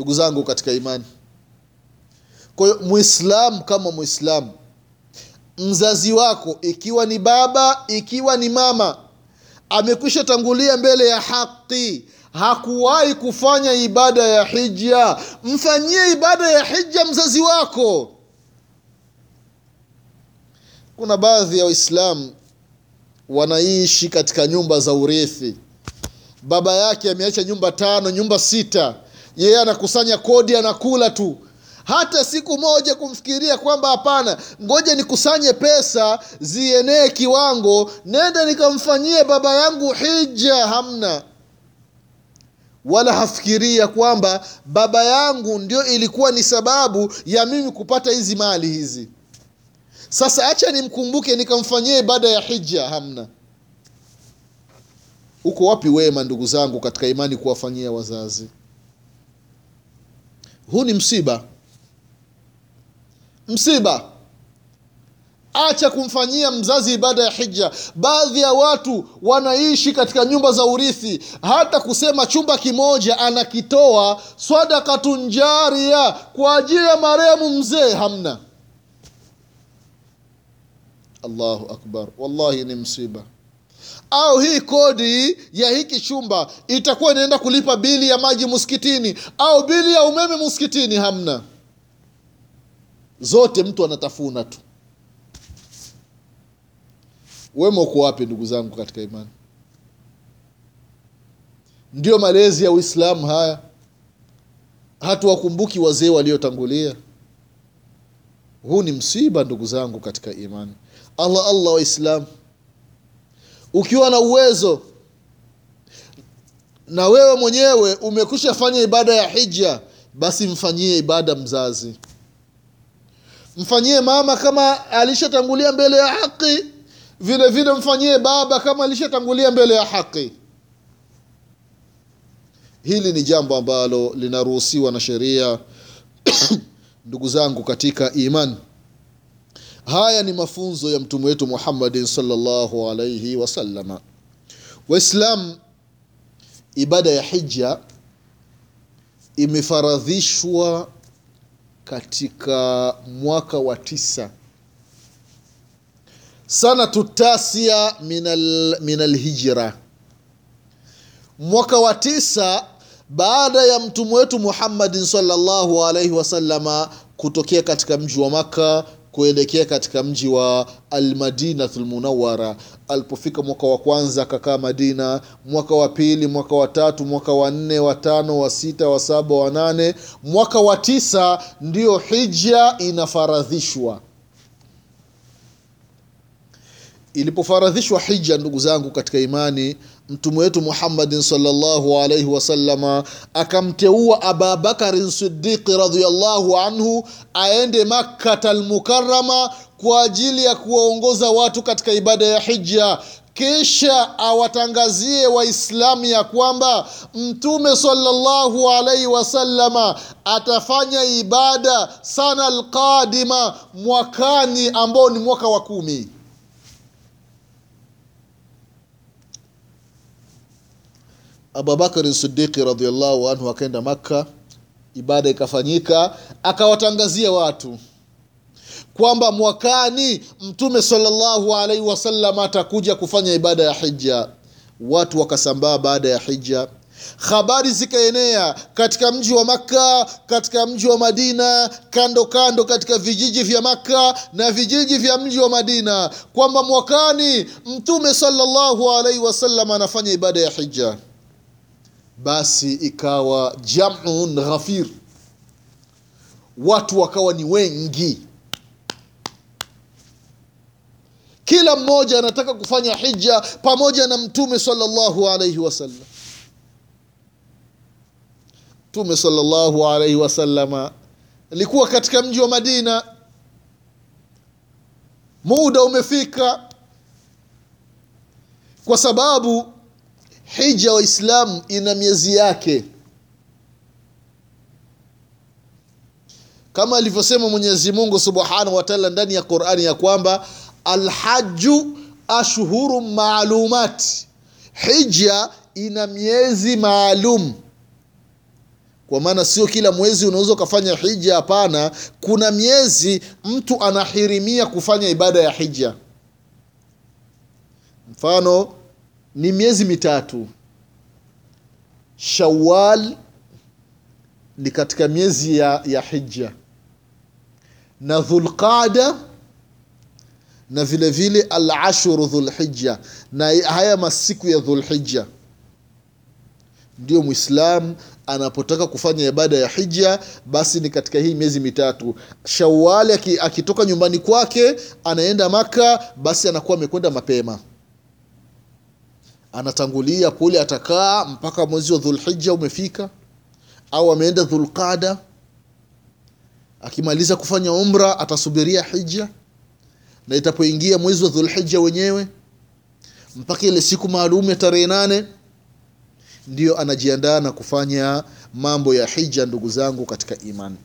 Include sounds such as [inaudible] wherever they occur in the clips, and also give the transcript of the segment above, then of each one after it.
ndugu zangu katika imani. Kwa hiyo mwislamu kama mwislamu mzazi wako ikiwa ni baba ikiwa ni mama amekwisha tangulia mbele ya haki hakuwahi kufanya ibada ya hija mfanyie ibada ya hija mzazi wako. Kuna baadhi ya waislamu wanaishi katika nyumba za urithi. Baba yake ameacha nyumba tano nyumba sita yeye anakusanya kodi anakula tu. Hata siku moja kumfikiria kwamba hapana ngoja nikusanye pesa zienee kiwango nenda nikamfanyie baba yangu hija hamna. Wala hafikiria kwamba baba yangu ndio ilikuwa ni sababu ya mimi kupata hizi mali hizi. Sasa acha nimkumbuke nikamfanyie ibada ya hija hamna. Uko wapi wema ndugu zangu katika imani kuwafanyia wazazi huu ni msiba. Msiba. Acha kumfanyia mzazi ibada ya hija baadhi ya watu wanaishi katika nyumba za urithi. Hata kusema chumba kimoja anakitoa swadakatun jaria kwa ajili ya marehemu mzee hamna. Allahu akbar. Wallahi ni msiba au hii kodi ya hiki chumba itakuwa inaenda kulipa bili ya maji msikitini au bili ya umeme msikitini hamna. Zote mtu anatafuna tu. Wema uko wapi ndugu zangu katika imani? Ndio malezi ya uislamu haya. Hatuwakumbuki wazee waliotangulia. Huu ni msiba ndugu zangu katika imani. Allah allah waislamu ukiwa na uwezo na wewe mwenyewe umekwisha fanya ibada ya hija basi mfanyie ibada mzazi. Mfanyie mama kama alishatangulia mbele ya haki vile vile mfanyie baba kama alishatangulia mbele ya haki. Hili ni jambo ambalo linaruhusiwa na sheria. [coughs] Ndugu zangu katika imani haya ni mafunzo ya mtume wetu muhammadin sallallahu alaihi wasallama. waislam ibada ya hija imefaradhishwa katika mwaka wa tisa sanatu tasia min alhijra mwaka wa tisa baada ya mtume wetu muhammadin sallallahu alaihi wasallama kutokea katika mji wa maka kuelekea katika mji wa Almadinatul Munawara. alipofika mwaka wa kwanza akakaa madina mwaka wa pili mwaka wa tatu mwaka wa nne wa tano wa sita wa saba wa nane mwaka wa tisa ndiyo hija inafaradhishwa ilipofaradhishwa hija ndugu zangu katika imani mtume wetu muhammadin salllahu alaihi wasalama akamteua ababakarin sidiqi radiallahu anhu aende makkata lmukarama kwa ajili ya kuwaongoza watu katika ibada ya hija. Kisha awatangazie waislamu ya kwamba mtume salllahu alaihi wasalama atafanya ibada sana alqadima mwakani ambao ni mwaka wa kumi abubakari Siddiqi radhiallahu anhu akaenda makka ibada ikafanyika akawatangazia watu kwamba mwakani mtume sallallahu alaihi wasallam atakuja kufanya ibada ya hija watu wakasambaa baada ya hija habari zikaenea katika mji wa makka katika mji wa madina kando kando katika vijiji vya makka na vijiji vya mji wa madina kwamba mwakani mtume sallallahu alaihi wasallam anafanya ibada ya hija basi ikawa jamun ghafir. Watu wakawa ni wengi. Kila mmoja anataka kufanya hija pamoja na mtume sallallahu alaihi wasallam. Mtume sallallahu alaihi wasalama alikuwa katika mji wa madina. Muda umefika kwa sababu hija waislamu ina miezi yake. Kama alivyosema mwenyezi mungu subhanahu wataala ndani ya qurani ya kwamba alhaju ashhuru maalumat hija ina miezi maalum. Kwa maana sio kila mwezi unaweza ukafanya hija hapana. Kuna miezi mtu anahirimia kufanya ibada ya hija. Mfano ni miezi mitatu. Shawal ni katika miezi ya, ya hija na dhulqada na vile vile alashuru dhulhija na haya masiku ya dhulhija ndio mwislam anapotaka kufanya ibada ya hija basi ni katika hii miezi mitatu. Shawali akitoka nyumbani kwake anaenda maka basi anakuwa amekwenda mapema anatangulia kule atakaa mpaka mwezi wa Dhulhijja umefika au ameenda dhulqada. Akimaliza kufanya umra atasubiria hija na itapoingia mwezi wa dhulhija wenyewe mpaka ile siku maalum ya tarehe nane ndiyo anajiandaa na kufanya mambo ya hija ndugu zangu katika imani.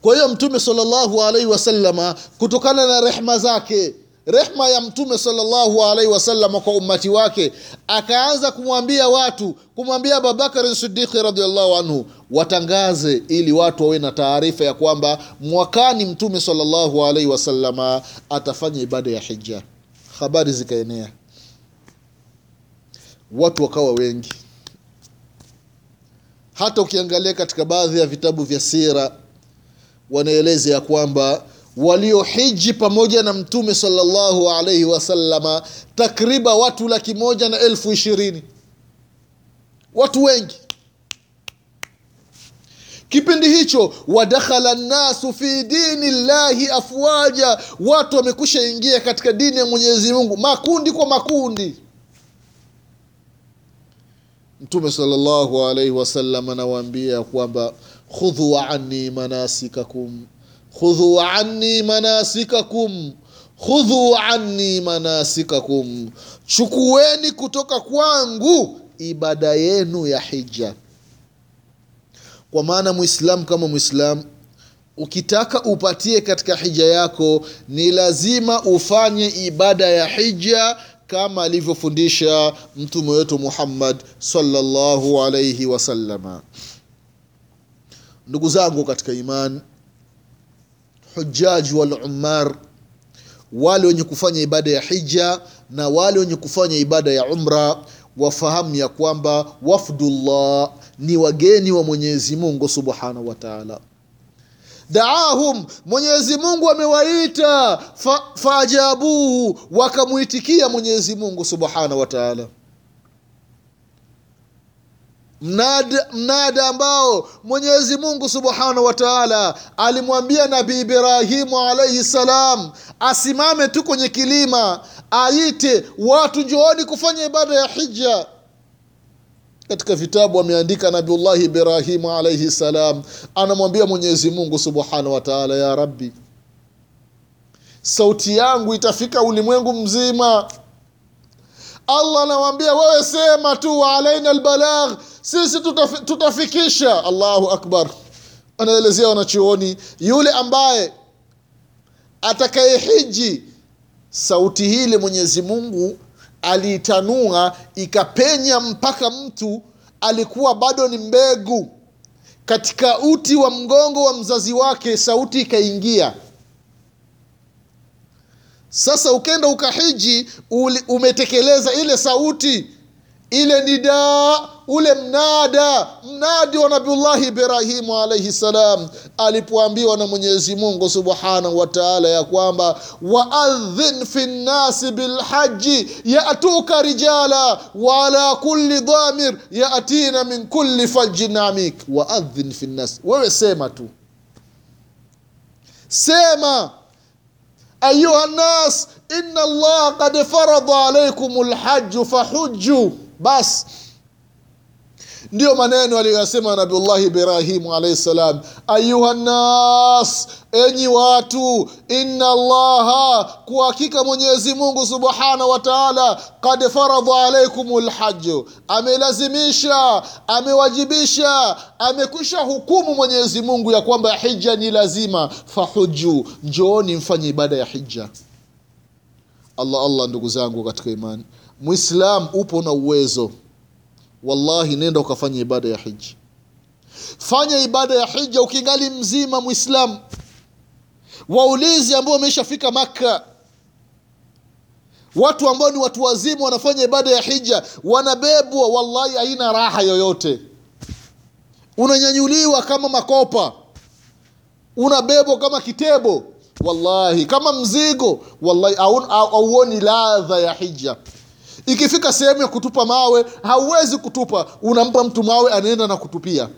Kwa hiyo mtume sallallahu alaihi wasallama kutokana na rehma zake rehma ya mtume salllahu alaihi wasallama kwa ummati wake akaanza kumwambia watu kumwambia abubakari sidiki radiallahu anhu watangaze ili watu wawe na taarifa ya kwamba mwakani mtume salllahu alaihi wasallama atafanya ibada ya hija habari zikaenea. Watu wakawa wengi. Hata ukiangalia katika baadhi ya vitabu vya sira wanaeleza ya kwamba waliohiji pamoja na mtume salllahu alaihi wasallama takriban watu laki moja na elfu ishirini. Watu wengi. Kipindi hicho wadakhala nnasu fi dini llahi afwaja. Watu wamekusha ingia katika dini ya mwenyezi mungu makundi kwa makundi. Mtume salllahu alaihi wasallam anawaambia kwamba khudhu anni manasikakum khudhu anni manasikakum. Khudhu anni manasikakum. Chukueni kutoka kwangu ibada yenu ya hija. Kwa maana mwislamu kama mwislamu ukitaka upatie katika hija yako ni lazima ufanye ibada ya hija kama alivyofundisha mtume wetu muhammad sallallahu alaihi wasallama ndugu zangu katika hujaji walumar wale wenye kufanya ibada ya hija na wale wenye kufanya ibada ya umra wafahamu ya kwamba wafdullah ni wageni wa mwenyezi mungu subhanahu wa taala. Daahum mwenyezi mungu amewaita fa, faajabuhu wakamwitikia mwenyezi mungu subhanahu wa mnada, mnada ambao mwenyezi mungu subhanahu wa taala alimwambia nabi ibrahimu alaihi salam asimame tu kwenye kilima aite watu njooni kufanya ibada ya hija. Katika vitabu ameandika nabiullahi ibrahimu alaihi salam anamwambia mwenyezi mungu subhanahu wa taala ya rabbi sauti yangu itafika ulimwengu mzima. Allah anamwambia wewe sema tu alaina lbalagh sisi tutaf, tutafikisha. Allahu akbar. Anaelezea wanachuoni yule ambaye atakayehiji sauti hile mwenyezi mungu aliitanua ikapenya mpaka mtu alikuwa bado ni mbegu. Katika uti wa mgongo wa mzazi wake sauti ikaingia. Sasa ukenda ukahiji umetekeleza ile sauti ile nidaa ule mnada mnadi wa nabiullahi ibrahimu alaihi salam alipoambiwa na mwenyezi mungu subhanahu wa taala ya kwamba waadhin fi nnasi bilhaji yatuka rijala waala kulli dhamir yatina min kulli fajin amik. Waadhin fi nnasi wewe sema tu. Sema ayuha nnas ina llaha kad farada alaikum lhaju fahuju basi ndiyo maneno aliyoyasema nabiullahi ibrahimu alaihi salam. Ayuha nnas enyi watu inna allaha kuhakika mwenyezi mungu subhanahu wa taala kad faradha alaikum lhaju amelazimisha amewajibisha amekwisha hukumu mwenyezi mungu ya kwamba hija ni lazima. Fahuju njooni mfanye ibada ya hija allah allah ndugu zangu katika imani mwislam upo na uwezo wallahi nenda ukafanya ibada ya hija. fanya ibada ya hija ukingali mzima Muislam. waulizi ambao wameshafika makka watu ambao ni watu wazima wanafanya ibada ya hija wanabebwa wallahi haina raha yoyote unanyanyuliwa kama makopa unabebwa kama kitebo wallahi kama mzigo wallahi auoni ladha ya hija ikifika sehemu ya kutupa mawe hauwezi kutupa. Unampa mtu mawe anaenda na kutupia.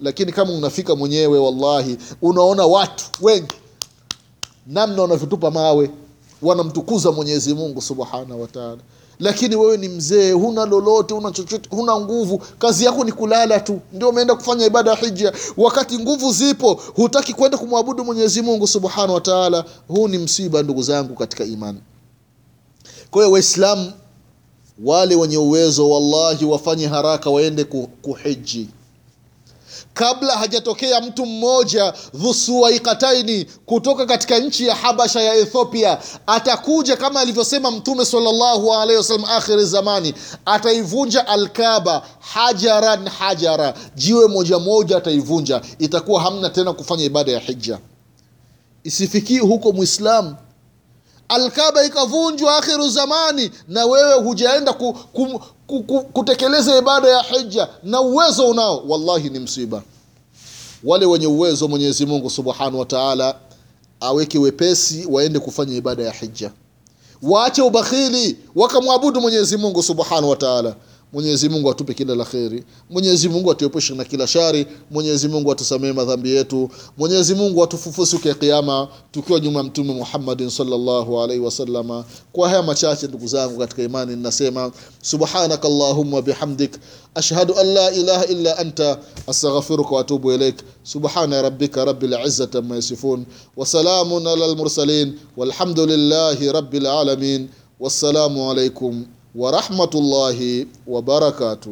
Lakini kama unafika mwenyewe wallahi unaona watu wengi namna wanavyotupa mawe wanamtukuza mwenyezi mungu subhanahu wataala lakini wewe ni mzee huna lolote huna chochote huna nguvu. Kazi yako ni kulala tu. Ndio umeenda kufanya ibada ya hija wakati nguvu zipo hutaki kwenda kumwabudu mwenyezi mungu subhanahu wataala huu ni msiba ndugu zangu katika imani. Kwa hiyo waislamu wale wenye uwezo wallahi wafanye haraka waende kuhiji. Kabla hajatokea mtu mmoja dhusuwaikataini kutoka katika nchi ya habasha ya ethiopia atakuja kama alivyosema mtume salllahu alehi wasalam akhiri zamani ataivunja alkaba hajaran hajara. Jiwe moja moja ataivunja itakuwa hamna tena kufanya ibada ya hija. Isifikii huko mwislamu alkaba ikavunjwa akhiru zamani na wewe hujaenda ku, ku, ku, ku, kutekeleza ibada ya hija na uwezo unao. Wallahi ni msiba. Wale wenye uwezo mwenyezi mungu subhanahu wa taala aweke wepesi waende kufanya ibada ya hija waache ubakhili wakamwabudu mwenyezi mungu subhanahu wa taala mwenyezi mungu atupe kila la kheri. Mwenyezi mungu atuepushe na kila shari. Mwenyezi mungu atusamee madhambi yetu. Mwenyezi mungu atufufue siku ya Kiyama. Tukiwa nyuma mtume muhammadin sallallahu alaihi wasalama kwa haya machache ndugu zangu katika imani ninasema subhanaka allahumma bihamdik. Ashhadu an la ilaha illa anta. Astaghfiruka waatubu ilaik subhana rabbika rabbil izzati amma yasifun. Wasalamun alal mursalin. Walhamdulillahi rabbil alamin. Wassalamu alaikum ورحمة الله وبركاته.